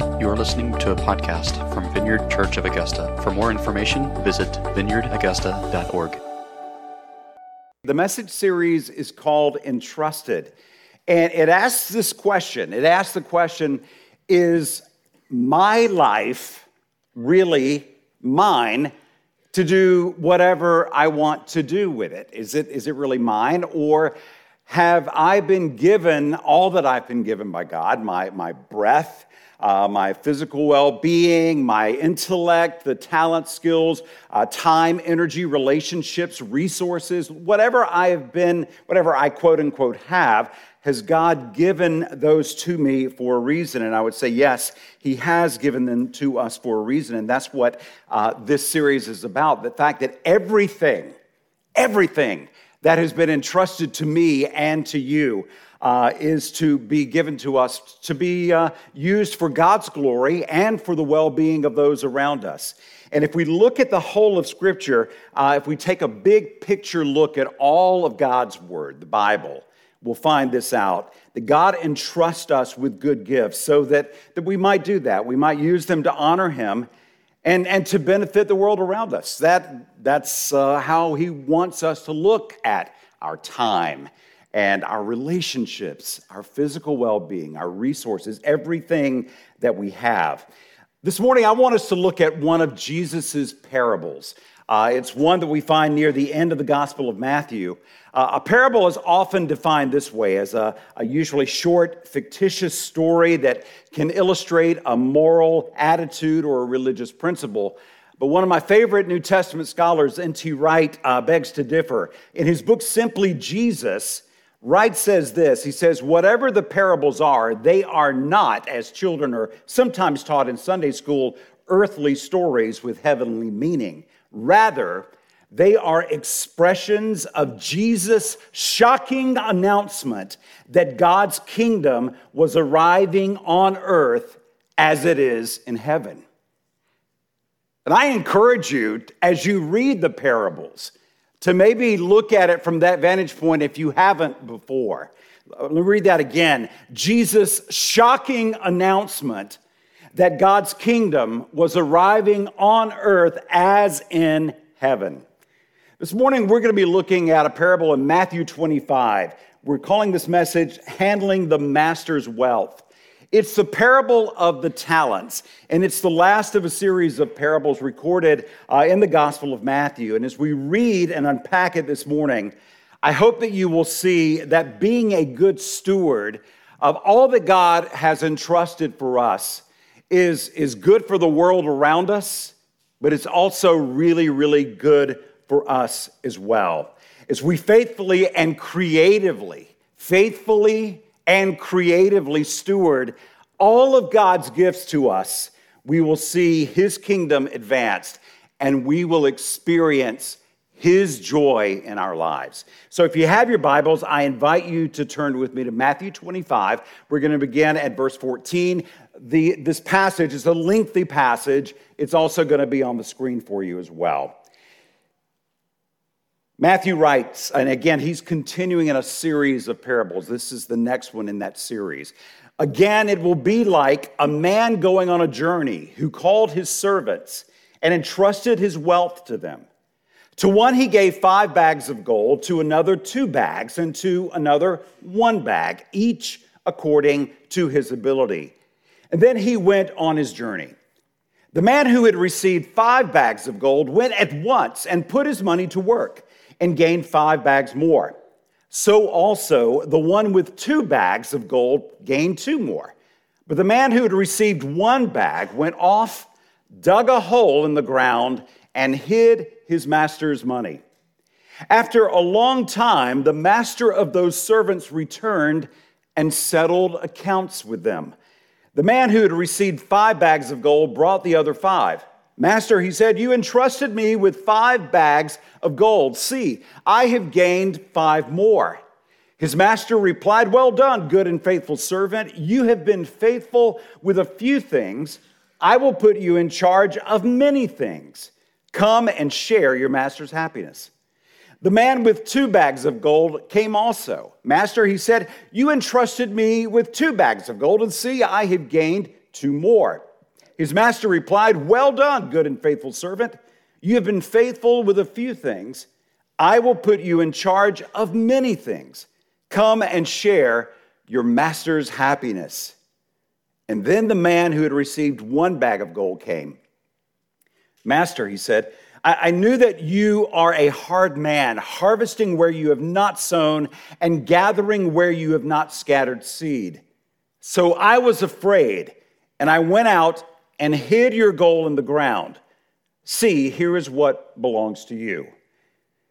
You are listening to a podcast from Vineyard Church of Augusta. For more information, visit vineyardaugusta.org. The message series is called Entrusted. And it asks this question it asks the question Is my life really mine to do whatever I want to do with it? Is it, is it really mine? Or have I been given all that I've been given by God, my, my breath, uh, my physical well being, my intellect, the talent, skills, uh, time, energy, relationships, resources, whatever I have been, whatever I quote unquote have, has God given those to me for a reason? And I would say, yes, He has given them to us for a reason. And that's what uh, this series is about the fact that everything, everything that has been entrusted to me and to you uh, is to be given to us to be uh, used for God's glory and for the well being of those around us. And if we look at the whole of Scripture, uh, if we take a big picture look at all of God's Word, the Bible, we'll find this out that God entrusts us with good gifts so that, that we might do that. We might use them to honor Him and, and to benefit the world around us. That, that's uh, how He wants us to look at our time and our relationships, our physical well being, our resources, everything that we have. This morning, I want us to look at one of Jesus' parables. Uh, it's one that we find near the end of the Gospel of Matthew. Uh, a parable is often defined this way as a, a, usually short, fictitious story that can illustrate a moral attitude or a religious principle. But one of my favorite New Testament scholars, N.T. Wright, uh, begs to differ. In his book, Simply Jesus, Wright says this He says, Whatever the parables are, they are not, as children are sometimes taught in Sunday school, earthly stories with heavenly meaning. Rather, they are expressions of Jesus' shocking announcement that God's kingdom was arriving on earth as it is in heaven. And I encourage you, as you read the parables, to maybe look at it from that vantage point if you haven't before. Let me read that again. Jesus' shocking announcement that God's kingdom was arriving on earth as in heaven. This morning, we're going to be looking at a parable in Matthew 25. We're calling this message Handling the Master's Wealth. It's the parable of the talents, and it's the last of a series of parables recorded uh, in the Gospel of Matthew. And as we read and unpack it this morning, I hope that you will see that being a good steward of all that God has entrusted for us is, is good for the world around us, but it's also really, really good for us as well. As we faithfully and creatively, faithfully and creatively steward all of God's gifts to us, we will see His kingdom advanced and we will experience His joy in our lives. So, if you have your Bibles, I invite you to turn with me to Matthew 25. We're going to begin at verse 14. The, this passage is a lengthy passage, it's also going to be on the screen for you as well. Matthew writes, and again, he's continuing in a series of parables. This is the next one in that series. Again, it will be like a man going on a journey who called his servants and entrusted his wealth to them. To one he gave five bags of gold, to another two bags, and to another one bag, each according to his ability. And then he went on his journey. The man who had received five bags of gold went at once and put his money to work and gained five bags more. So also the one with two bags of gold gained two more. But the man who had received one bag went off, dug a hole in the ground, and hid his master's money. After a long time, the master of those servants returned and settled accounts with them. The man who had received five bags of gold brought the other five. Master, he said, you entrusted me with five bags of gold. See, I have gained five more. His master replied, Well done, good and faithful servant. You have been faithful with a few things. I will put you in charge of many things. Come and share your master's happiness. The man with two bags of gold came also. Master, he said, You entrusted me with two bags of gold, and see, I have gained two more. His master replied, Well done, good and faithful servant. You have been faithful with a few things. I will put you in charge of many things. Come and share your master's happiness. And then the man who had received one bag of gold came. Master, he said, I, knew that you are a hard man, harvesting where you have not sown and gathering where you have not scattered seed. So I was afraid, and I went out and hid your gold in the ground. See, here is what belongs to you.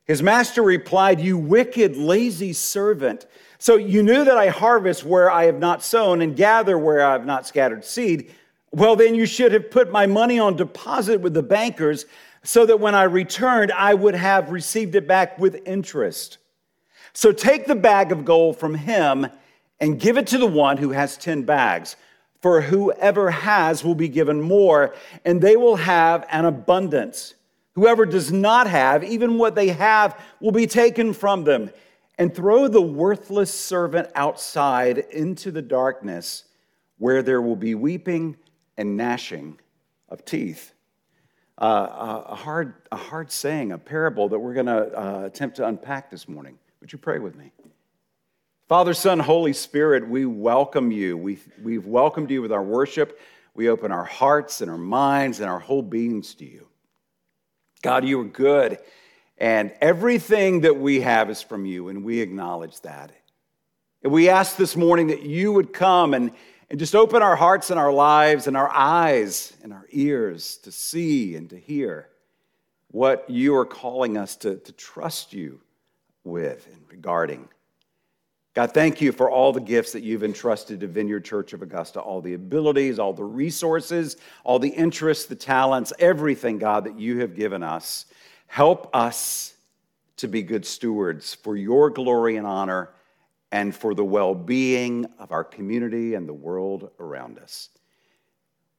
His master replied, You wicked, lazy servant. So you knew that I harvest where I have not sown and gather where I have not scattered seed. Well, then you should have put my money on deposit with the bankers so that when I returned, I would have received it back with interest. So take the bag of gold from him and give it to the one who has 10 bags. For whoever has will be given more, and they will have an abundance. Whoever does not have, even what they have, will be taken from them. And throw the worthless servant outside into the darkness, where there will be weeping and gnashing of teeth. A, hard, a hard saying, a parable that we're going to uh, attempt to unpack this morning. Would you pray with me? Father, Son, Holy Spirit, we welcome you. We've, we've welcomed you with our worship. We open our hearts and our minds and our whole beings to you. God, you are good, and everything that we have is from you, and we acknowledge that. And we ask this morning that you would come and, and just open our hearts and our lives and our eyes and our ears to see and to hear what you are calling us to, to trust you with and regarding. God, thank you for all the gifts that you've entrusted to Vineyard Church of Augusta, all the abilities, all the resources, all the interests, the talents, everything, God, that you have given us. Help us to be good stewards for your glory and honor and for the well being of our community and the world around us.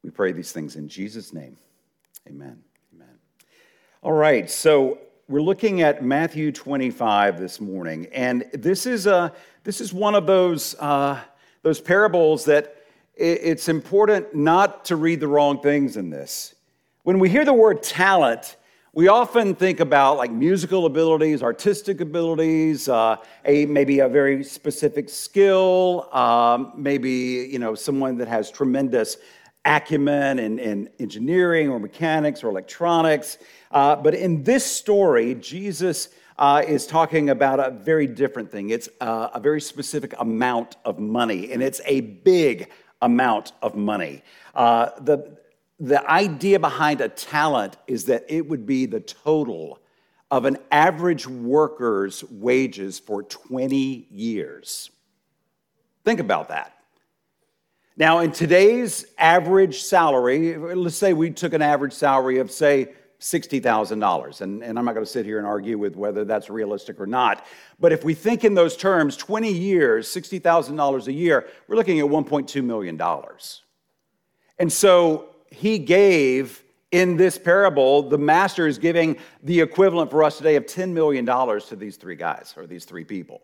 We pray these things in Jesus' name. Amen. Amen. All right, so we're looking at Matthew 25 this morning, and this is, a, this is one of those, uh, those parables that it's important not to read the wrong things in this. When we hear the word talent, we often think about like musical abilities, artistic abilities, uh, a maybe a very specific skill, um, maybe you know someone that has tremendous acumen in, in engineering or mechanics or electronics. Uh, but in this story, Jesus uh, is talking about a very different thing. It's uh, a very specific amount of money, and it's a big amount of money. Uh, the, the idea behind a talent is that it would be the total of an average worker's wages for 20 years. Think about that. Now, in today's average salary, let's say we took an average salary of, say, $60,000. And, and I'm not going to sit here and argue with whether that's realistic or not. But if we think in those terms, 20 years, $60,000 a year, we're looking at $1.2 million. And so he gave in this parable, the master is giving the equivalent for us today of $10 million to these three guys or these three people.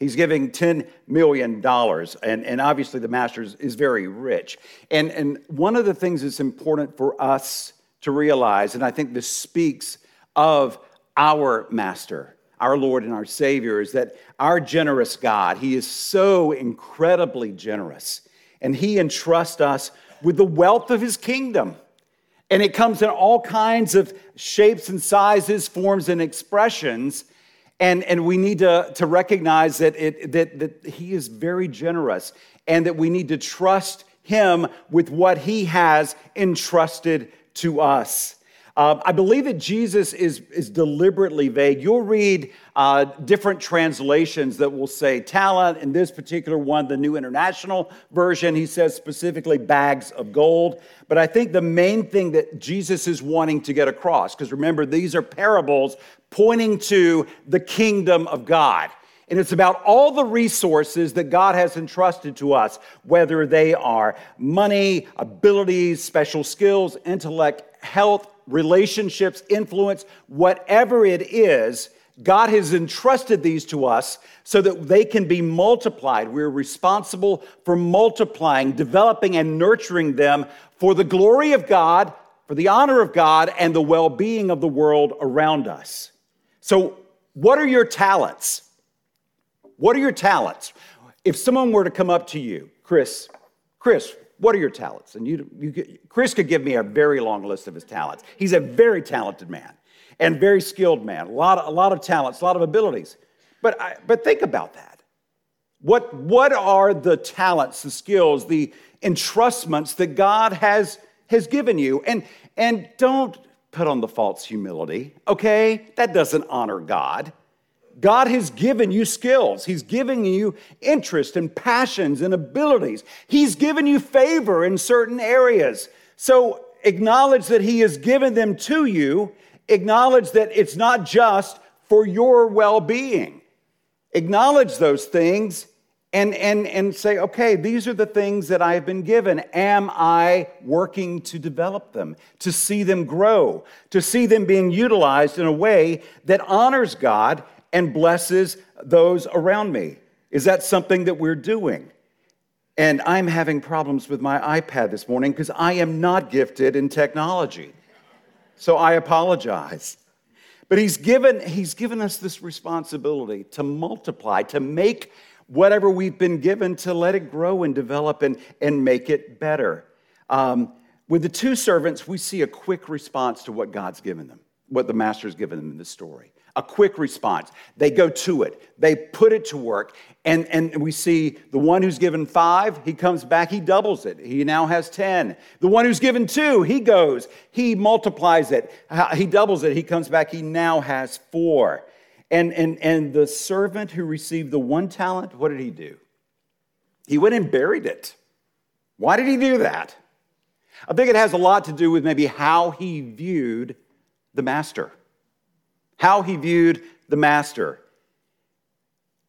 He's giving $10 million, and, and obviously the master is very rich. And, and one of the things that's important for us to realize, and I think this speaks of our master, our Lord and our Savior, is that our generous God, He is so incredibly generous, and He entrusts us with the wealth of His kingdom. And it comes in all kinds of shapes and sizes, forms and expressions. And, and we need to, to recognize that, it, that, that he is very generous and that we need to trust him with what he has entrusted to us. Uh, I believe that Jesus is, is deliberately vague. You'll read uh, different translations that will say talent. In this particular one, the New International Version, he says specifically bags of gold. But I think the main thing that Jesus is wanting to get across, because remember, these are parables pointing to the kingdom of God. And it's about all the resources that God has entrusted to us, whether they are money, abilities, special skills, intellect, health, relationships, influence, whatever it is, God has entrusted these to us so that they can be multiplied. We're responsible for multiplying, developing, and nurturing them for the glory of God, for the honor of God, and the well being of the world around us. So, what are your talents? What are your talents? If someone were to come up to you, Chris, Chris, what are your talents? And you, you, Chris could give me a very long list of his talents. He's a very talented man and very skilled man, a lot of, a lot of talents, a lot of abilities. But, I, but think about that. What, what are the talents, the skills, the entrustments that God has, has given you? And, and don't put on the false humility, okay? That doesn't honor God. God has given you skills. He's given you interest and passions and abilities. He's given you favor in certain areas. So acknowledge that He has given them to you. Acknowledge that it's not just for your well being. Acknowledge those things and, and, and say, okay, these are the things that I've been given. Am I working to develop them, to see them grow, to see them being utilized in a way that honors God and blesses those around me? Is that something that we're doing? And I'm having problems with my iPad this morning because I am not gifted in technology. So I apologize. But he's given, he's given us this responsibility to multiply, to make whatever we've been given, to let it grow and develop and, and make it better. Um, with the two servants, we see a quick response to what God's given them, what the master's given them in the story a quick response. They go to it, they put it to work. And, and we see the one who's given five, he comes back, he doubles it. He now has 10. The one who's given two, he goes, he multiplies it, he doubles it, he comes back, he now has four. And, and, and the servant who received the one talent, what did he do? He went and buried it. Why did he do that? I think it has a lot to do with maybe how he viewed the master how he viewed the master.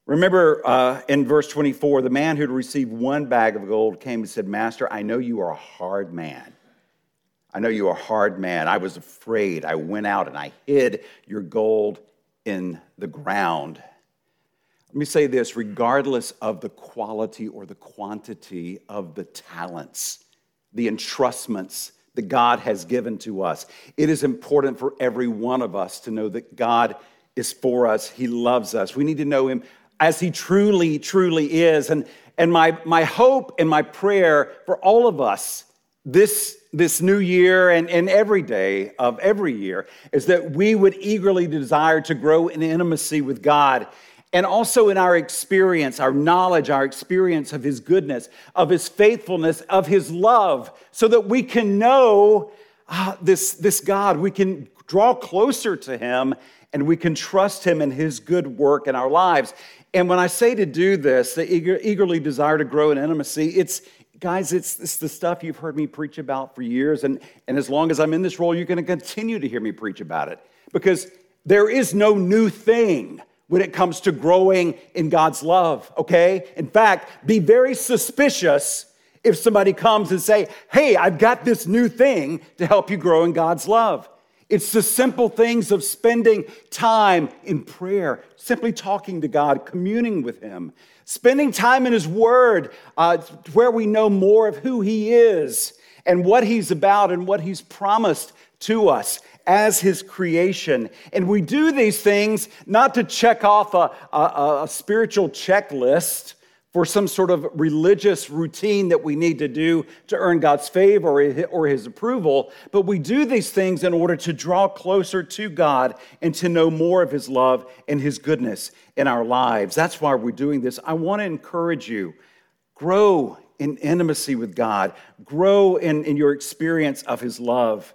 Remember uh, in verse 24, the man who had received one bag of gold came and said, Master, I know you are a hard man. I know you are a hard man. I was afraid. I went out and I hid your gold in the ground. Let me say this regardless of the quality or the quantity of the talents, the entrustments that God has given to us. It is important for every one of us to know that God is for us, He loves us. We need to know Him as He truly, truly is. And, and my, my hope and my prayer for all of us this, this new year and, and every day of every year is that we would eagerly desire to grow in intimacy with God and also in our experience, our knowledge, our experience of His goodness, of His faithfulness, of His love, so that we can know uh, this, this God. We can draw closer to Him and we can trust Him in His good work in our lives. And when I say to do this, the eager, eagerly desire to grow in intimacy, it's, guys, it's, it's the stuff you've heard me preach about for years. And, and as long as I'm in this role, you're going to continue to hear me preach about it because there is no new thing when it comes to growing in God's love, okay? In fact, be very suspicious if somebody comes and say, "Hey, I've got this new thing to help you grow in God's love." It's the simple things of spending time in prayer, simply talking to God, communing with Him, spending time in His Word, uh, where we know more of who He is and what He's about and what He's promised to us as his creation. And we do these things not to check off a, a, a spiritual checklist for some sort of religious routine that we need to do to earn God's favor or his approval, but we do these things in order to draw closer to God and to know more of his love and his goodness in our lives. That's why we're doing this. I want to encourage you grow in intimacy with God, grow in, in your experience of his love.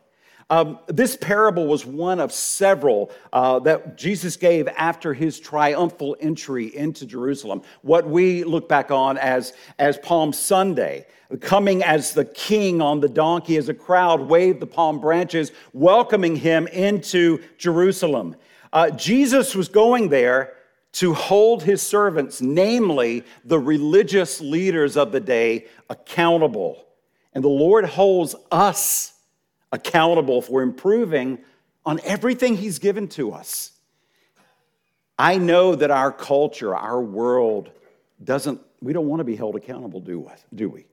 Um, this parable was one of several uh, that Jesus gave after his triumphal entry into Jerusalem, what we look back on as, as Palm Sunday. Coming as the king on the donkey, as a crowd waved the palm branches, welcoming him into Jerusalem. Uh, Jesus was going there to hold his servants, namely the religious leaders of the day, accountable. And the Lord holds us accountable for improving on everything He's given to us. I know that our culture, our world, doesn't, we don't want to be held accountable, do, we?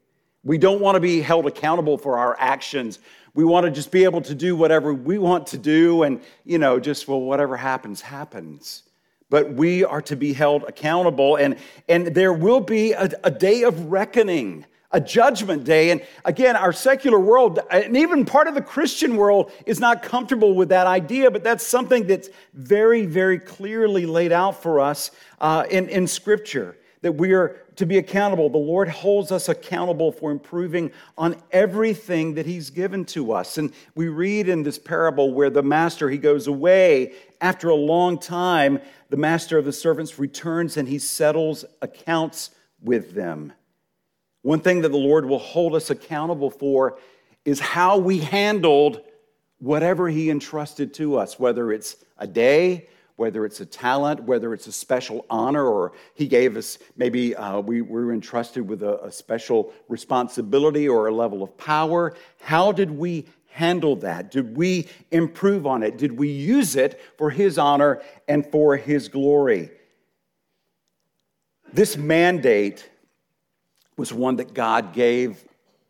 We don't want to be held accountable for our actions. We want to just be able to do whatever we want to do and, you know, just, well, whatever happens, happens. But we are to be held accountable, and, and there will be a, a day of reckoning a judgment day. And again, our secular world, and even part of the Christian world, is not comfortable with that idea, but that's something that's very, very clearly laid out for us uh, in, in Scripture that we are to be accountable. The Lord holds us accountable for improving on everything that He's given to us. And we read in this parable where the master, he goes away after a long time, the master of the servants returns and he settles accounts with them. One thing that the Lord will hold us accountable for is how we handled whatever He entrusted to us, whether it's a day, whether it's a talent, whether it's a special honor, or He gave us maybe uh, we, we, were entrusted with a, a special responsibility or a level of power. How did we handle that? Did we improve on it? Did we use it for His honor and for His glory? This mandate was one that God gave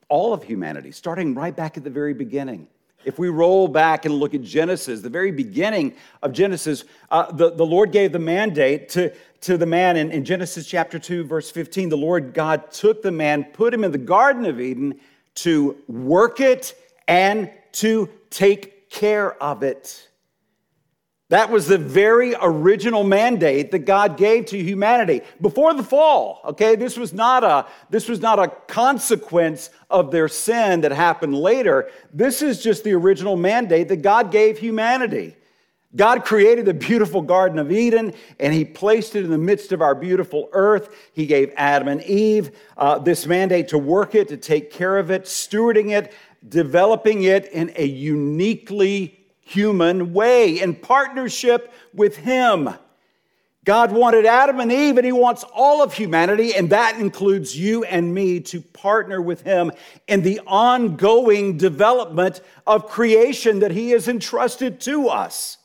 all of humanity, starting right back at the very beginning. If we roll back and look at Genesis, the very beginning of Genesis, uh, the, the Lord gave the mandate to, to the man in, in Genesis chapter 2, verse 15. The Lord God took the man, put him in the Garden of Eden to work it and to take care of it. That was the very original mandate that God gave to humanity before the fall. Okay, this was not a this was not a consequence of their sin that happened later. This is just the original mandate that God gave humanity. God created the beautiful Garden of Eden and He placed it in the midst of our beautiful earth. He gave Adam and Eve uh, this mandate to work it, to take care of it, stewarding it, developing it in a uniquely human way in partnership with Him. God wanted Adam and Eve, and He wants all of humanity, and that includes you and me, to partner with Him in the ongoing development of creation that He has entrusted to us.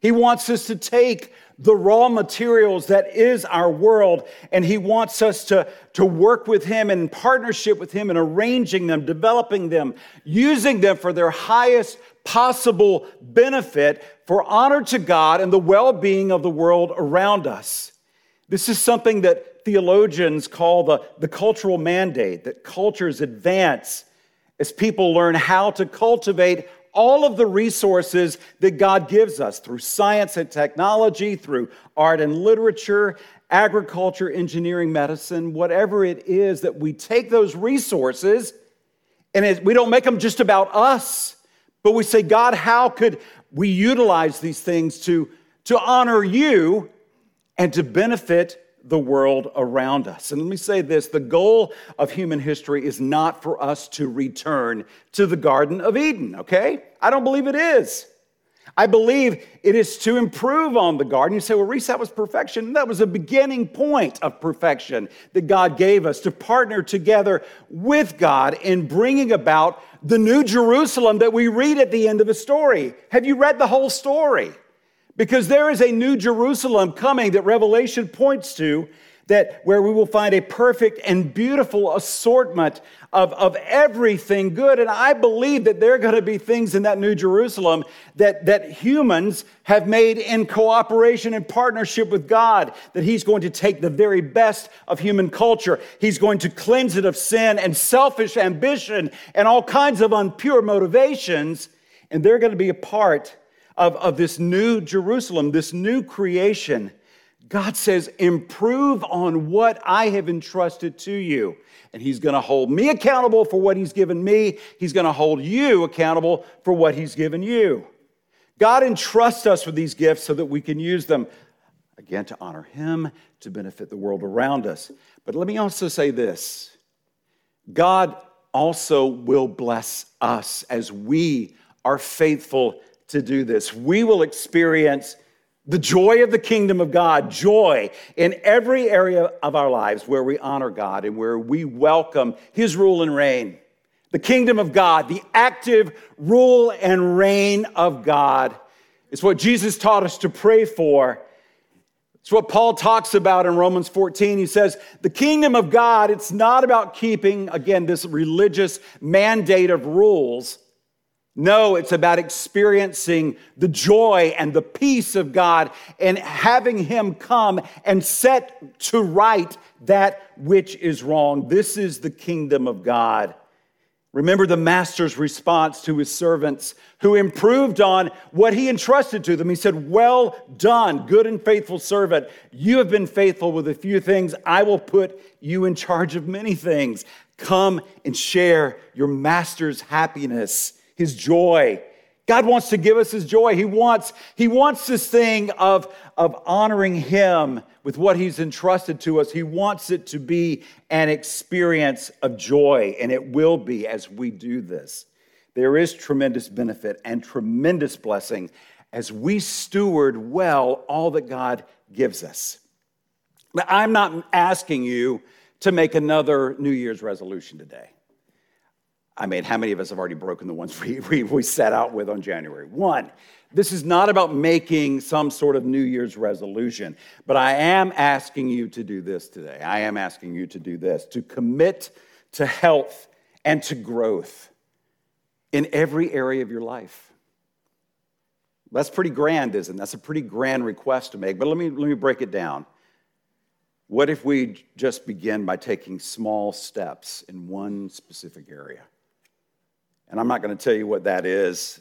He wants us to take the raw materials that is our world, and He wants us to, to work with Him in partnership with Him in arranging them, developing them, using them for their highest possible benefit for honor to God and the well being of the world around us. This is something that theologians call the, the cultural mandate, that cultures advance as people learn how to cultivate all of the resources that God gives us through science and technology, through art and literature, agriculture, engineering, medicine, whatever it is, that we take those resources and we don't make them just about us but we say, God, how could we utilize these things to, to honor you and to benefit the world around us? And let me say this the goal of human history is not for us to return to the Garden of Eden, okay? I don't believe it is. I believe it is to improve on the garden. You say, well, Reese, that was perfection. That was a beginning point of perfection that God gave us to partner together with God in bringing about the new Jerusalem that we read at the end of the story. Have you read the whole story? Because there is a new Jerusalem coming that Revelation points to that where we will find a perfect and beautiful assortment of, of everything good. And I believe that there are going to be things in that New Jerusalem that, that humans have made in cooperation and partnership with God, that He's going to take the very best of human culture. He's going to cleanse it of sin and selfish ambition and all kinds of unpure motivations. And they're going to be a part of, of this new Jerusalem, this new creation God says, improve on what I have entrusted to you. And He's going to hold me accountable for what He's given me. He's going to hold you accountable for what He's given you. God entrusts us with these gifts so that we can use them, again, to honor Him, to benefit the world around us. But let me also say this God also will bless us as we are faithful to do this. We will experience the joy of the kingdom of God, joy in every area of our lives where we honor God and where we welcome His rule and reign. The kingdom of God, the active rule and reign of God, is what Jesus taught us to pray for. It's what Paul talks about in Romans 14. He says, The kingdom of God, it's not about keeping, again, this religious mandate of rules. No, it's about experiencing the joy and the peace of God and having Him come and set to right that which is wrong. This is the kingdom of God. Remember the master's response to his servants who improved on what he entrusted to them. He said, Well done, good and faithful servant. You have been faithful with a few things. I will put you in charge of many things. Come and share your master's happiness, his joy. God wants to give us his joy. He wants, he wants this thing of, of honoring him with what he's entrusted to us. He wants it to be an experience of joy, and it will be as we do this. There is tremendous benefit and tremendous blessing as we steward well all that God gives us. Now, I'm not asking you to make another New Year's resolution today. I mean, how many of us have already broken the ones we, we, we set out with on January 1? This is not about making some sort of New Year's resolution, but I am asking you to do this today. I am asking you to do this to commit to health and to growth in every area of your life. That's pretty grand, isn't it? That's a pretty grand request to make, but let me, let me break it down. What if we just begin by taking small steps in one specific area? And I'm not going to tell you what that is.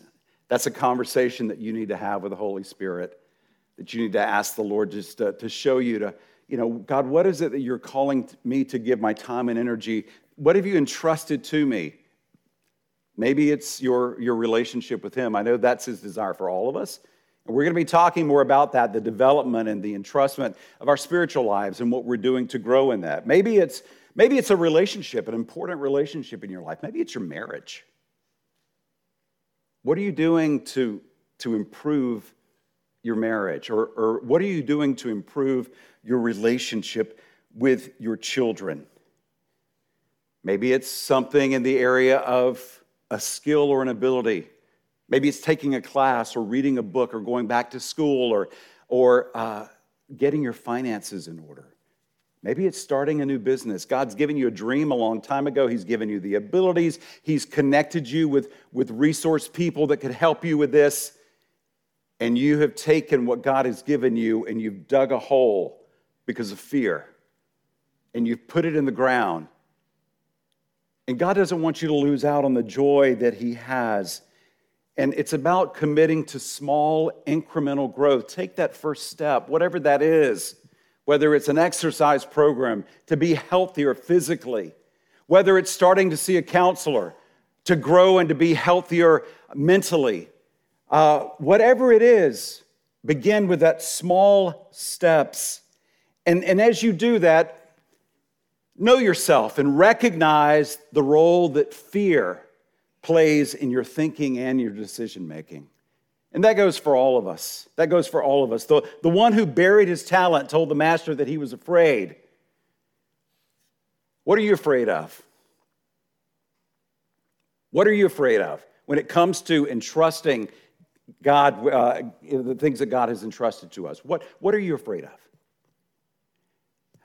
That's a conversation that you need to have with the Holy Spirit, that you need to ask the Lord just to, to show you to, you know, God, what is it that you're calling me to give my time and energy? What have you entrusted to me? Maybe it's your, your relationship with Him. I know that's His desire for all of us. And we're going to be talking more about that the development and the entrustment of our spiritual lives and what we're doing to grow in that. Maybe it's, maybe it's a relationship, an important relationship in your life. Maybe it's your marriage. What are you doing to, to improve your marriage? Or, or what are you doing to improve your relationship with your children? Maybe it's something in the area of a skill or an ability. Maybe it's taking a class or reading a book or going back to school or, or uh, getting your finances in order. Maybe it's starting a new business. God's given you a dream a long time ago. He's given you the abilities. He's connected you with, with resource people that could help you with this. And you have taken what God has given you and you've dug a hole because of fear. And you've put it in the ground. And God doesn't want you to lose out on the joy that He has. And it's about committing to small incremental growth. Take that first step, whatever that is whether it's an exercise program to be healthier physically, whether it's starting to see a counselor to grow and to be healthier mentally. Uh, whatever it is, begin with that small steps. And, and as you do that, know yourself and recognize the role that fear plays in your thinking and your decision making. And that goes for all of us. That goes for all of us. The, the one who buried his talent told the master that he was afraid. What are you afraid of? What are you afraid of when it comes to entrusting God, uh, the things that God has entrusted to us? What, what are you afraid of?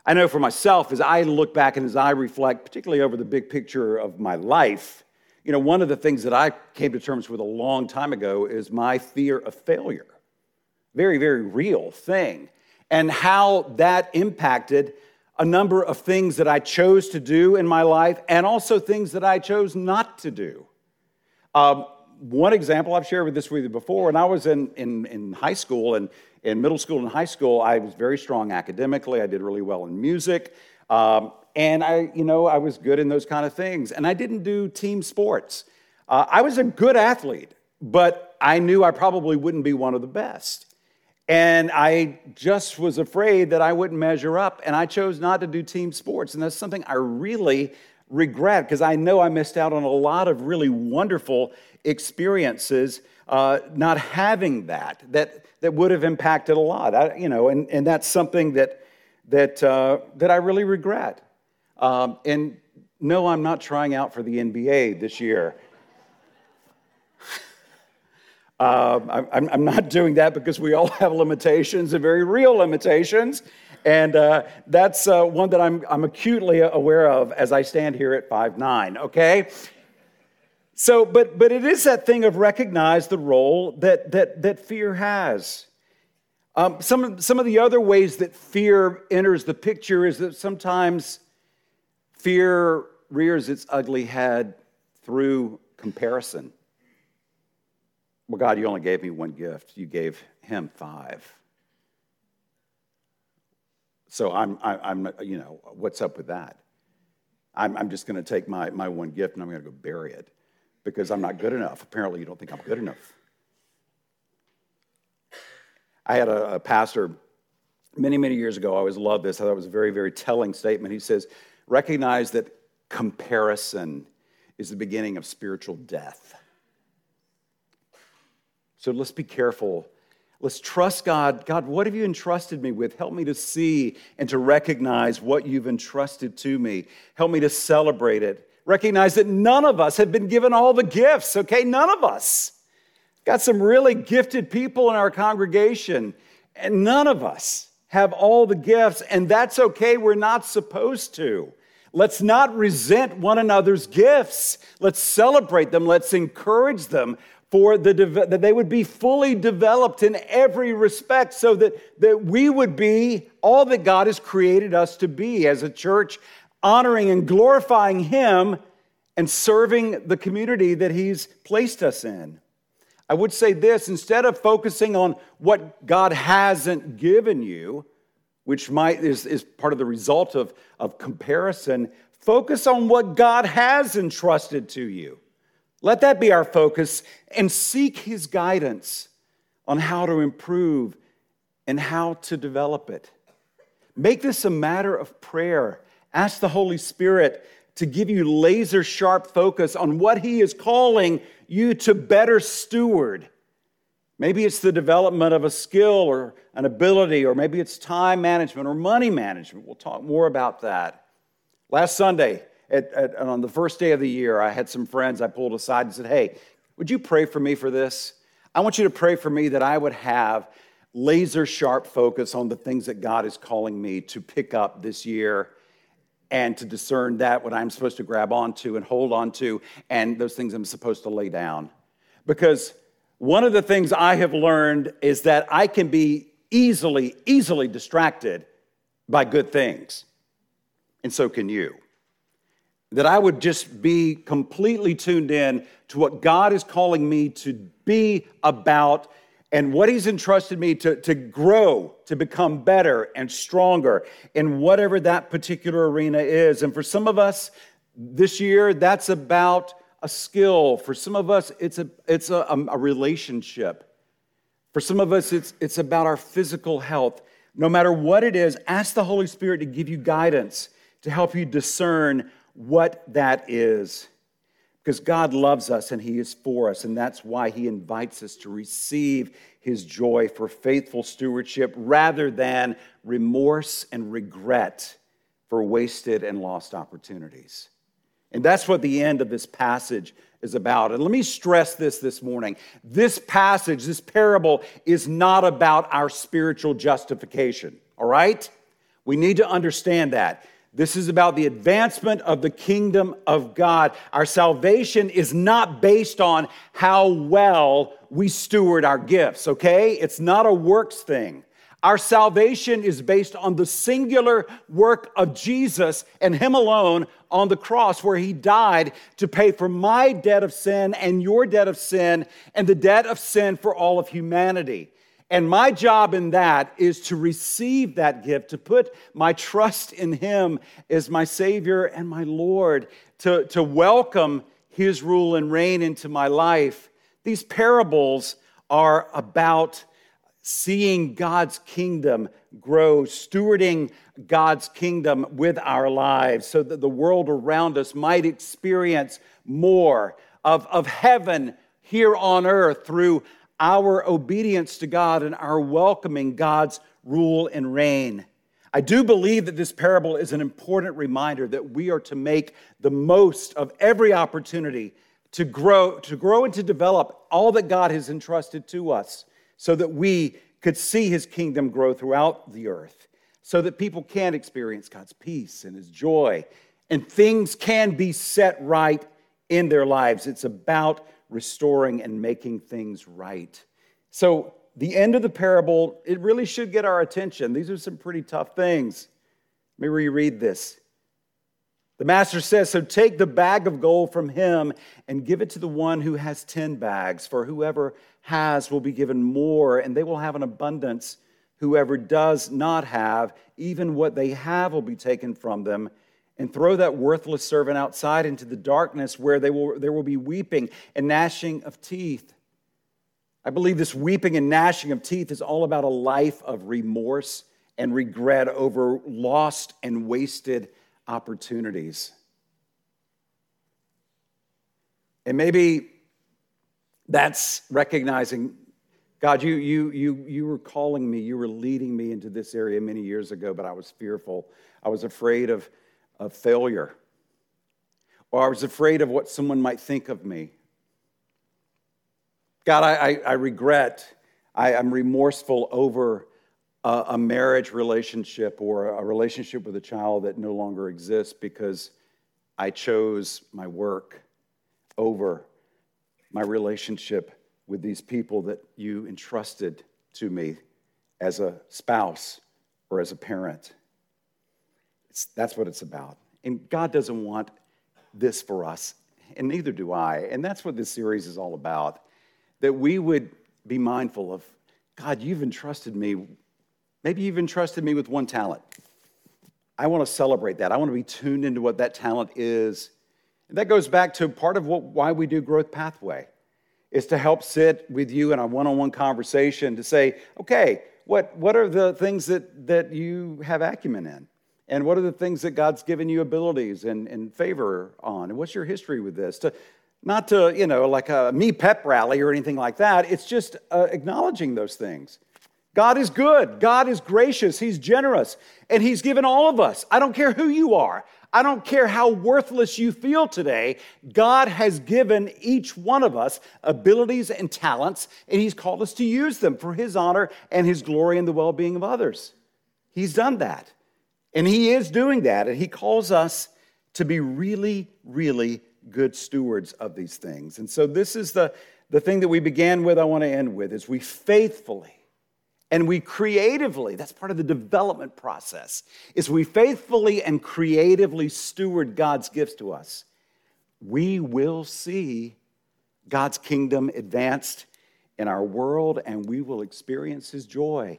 I know for myself, as I look back and as I reflect, particularly over the big picture of my life, you know, one of the things that I came to terms with a long time ago is my fear of failure. Very, very real thing. And how that impacted a number of things that I chose to do in my life and also things that I chose not to do. Um, one example I've shared with this with you before, when I was in, in, in high school and in middle school and high school, I was very strong academically. I did really well in music. Um, and I, you know, I was good in those kind of things. And I didn't do team sports. Uh, I was a good athlete, but I knew I probably wouldn't be one of the best. And I just was afraid that I wouldn't measure up, and I chose not to do team sports. And that's something I really regret because I know I missed out on a lot of really wonderful experiences uh, not having that, that, that would have impacted a lot. I, you know, and, and that's something that, that, uh, that I really regret. Um, and no, I'm not trying out for the NBA this year. Um, I'm, I'm, not doing that because we all have limitations and very real limitations. And uh, that's uh, one that I'm, I'm acutely aware of as I stand here at five nine. okay? So, but, but it is that thing of recognize the role that, that, that fear has. Um, some, some of the other ways that fear enters the picture is that sometimes fear rears its ugly head through comparison. Well, God, you only gave me one gift. You gave him five. So I'm, I'm, you know, what's up with that? I'm, I'm just going to take my, my one gift and I'm going to go bury it because I'm not good enough. Apparently, you don't think I'm good enough. I had a, a pastor many, many years ago. I always loved this. I thought it was a very, very telling statement. He says, recognize that comparison is the beginning of spiritual death. So let's be careful. Let's trust God. God, what have you entrusted me with? Help me to see and to recognize what you've entrusted to me. Help me to celebrate it. Recognize that none of us have been given all the gifts, okay? None of us. Got some really gifted people in our congregation, and none of us have all the gifts, and that's okay. We're not supposed to. Let's not resent one another's gifts. Let's celebrate them. Let's encourage them for the, that they would be fully developed in every respect so that, that we would be all that God has created us to be as a church, honoring and glorifying Him and serving the community that He's placed us in. I would say this instead of focusing on what God hasn't given you, which might is, is part of the result of, of comparison, focus on what God has entrusted to you. Let that be our focus and seek His guidance on how to improve and how to develop it. Make this a matter of prayer. Ask the Holy Spirit to give you laser sharp focus on what He is calling you to better steward. Maybe it's the development of a skill or an ability, or maybe it's time management or money management. We'll talk more about that. Last Sunday, at, at, on the first day of the year, I had some friends I pulled aside and said, Hey, would you pray for me for this? I want you to pray for me that I would have laser sharp focus on the things that God is calling me to pick up this year and to discern that what I'm supposed to grab onto and hold onto and those things I'm supposed to lay down. Because one of the things I have learned is that I can be easily, easily distracted by good things. And so can you that I would just be completely tuned in to what God is calling me to be about and what He's entrusted me to, to grow, to become better and stronger in whatever that particular arena is. And for some of us this year, that's about a skill. For some of us, it's a, it's a, um, a relationship. For some of us, it's, it's about our physical health. No matter what it is, ask the Holy Spirit to give you guidance, to help you discern what that is. Because God loves us and He is for us, and that's why He invites us to receive His joy for faithful stewardship rather than remorse and regret for wasted and lost opportunities. And that's what the end of this passage is about. And let me stress this this morning. This passage, this parable, is not about our spiritual justification, all right? We need to understand that. This is about the advancement of the kingdom of God. Our salvation is not based on how well we steward our gifts, okay? It's not a works thing. Our salvation is based on the singular work of Jesus and Him alone on the cross, where He died to pay for my debt of sin and your debt of sin and the debt of sin for all of humanity. And my job in that is to receive that gift, to put my trust in Him as my Savior and my Lord, to, to welcome His rule and reign into my life. These parables are about seeing God's kingdom grow, stewarding God's kingdom with our lives so that the world around us might experience more of, of heaven here on earth through our obedience to God and our welcoming God's rule and reign. I do believe that this parable is an important reminder that we are to make the most of every opportunity to grow, to grow and to develop all that God has entrusted to us so that we could see his kingdom grow throughout the earth, so that people can experience God's peace and his joy, and things can be set right in their lives. It's about restoring and making things right. So, the end of the parable, it really should get our attention. These are some pretty tough things. Let me reread this. The master says, So take the bag of gold from him and give it to the one who has 10 bags, for whoever has will be given more, and they will have an abundance. Whoever does not have, even what they have will be taken from them. And throw that worthless servant outside into the darkness where they will, there will be weeping and gnashing of teeth. I believe this weeping and gnashing of teeth is all about a life of remorse and regret over lost and wasted opportunities. And maybe that's recognizing God, you, you, you, you were calling me, you were leading me into this area many years ago, but I was fearful. I was afraid of, of failure, or I was afraid of what someone might think of me. God, I, I, I regret, I, am remorseful over a, marriage relationship or a relationship with a child that no longer exists because I chose my work over my relationship with these people that you entrusted to me as a spouse or as a parent. It's, that's what it's about. And God doesn't want this for us, and neither do I. And that's what this series is all about that we would be mindful of God, you've entrusted me Maybe you've entrusted me with one talent. I want to celebrate that. I want to be tuned into what that talent is. And that goes back to part of what, why we do Growth Pathway, is to help sit with you in a one on one conversation to say, okay, what, what are the things that, that you have acumen in? And what are the things that God's given you abilities and, and favor on? And what's your history with this? To, not to, you know, like a me pep rally or anything like that. It's just uh, acknowledging those things. God is good. God is gracious. He's generous. And He's given all of us. I don't care who you are. I don't care how worthless you feel today. God has given each one of us abilities and talents, and He's called us to use them for His honor and His glory and the well being of others. He's done that. And He is doing that. And He calls us to be really, really good stewards of these things. And so, this is the, the thing that we began with, I want to end with, is we faithfully and we creatively that's part of the development process is we faithfully and creatively steward god's gifts to us. We will see god's kingdom advanced in our world and we will experience his joy.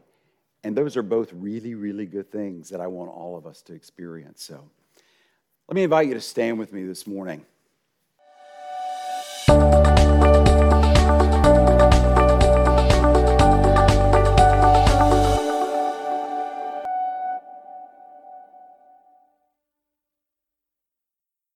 And those are both really really good things that i want all of us to experience. So let me invite you to stand with me this morning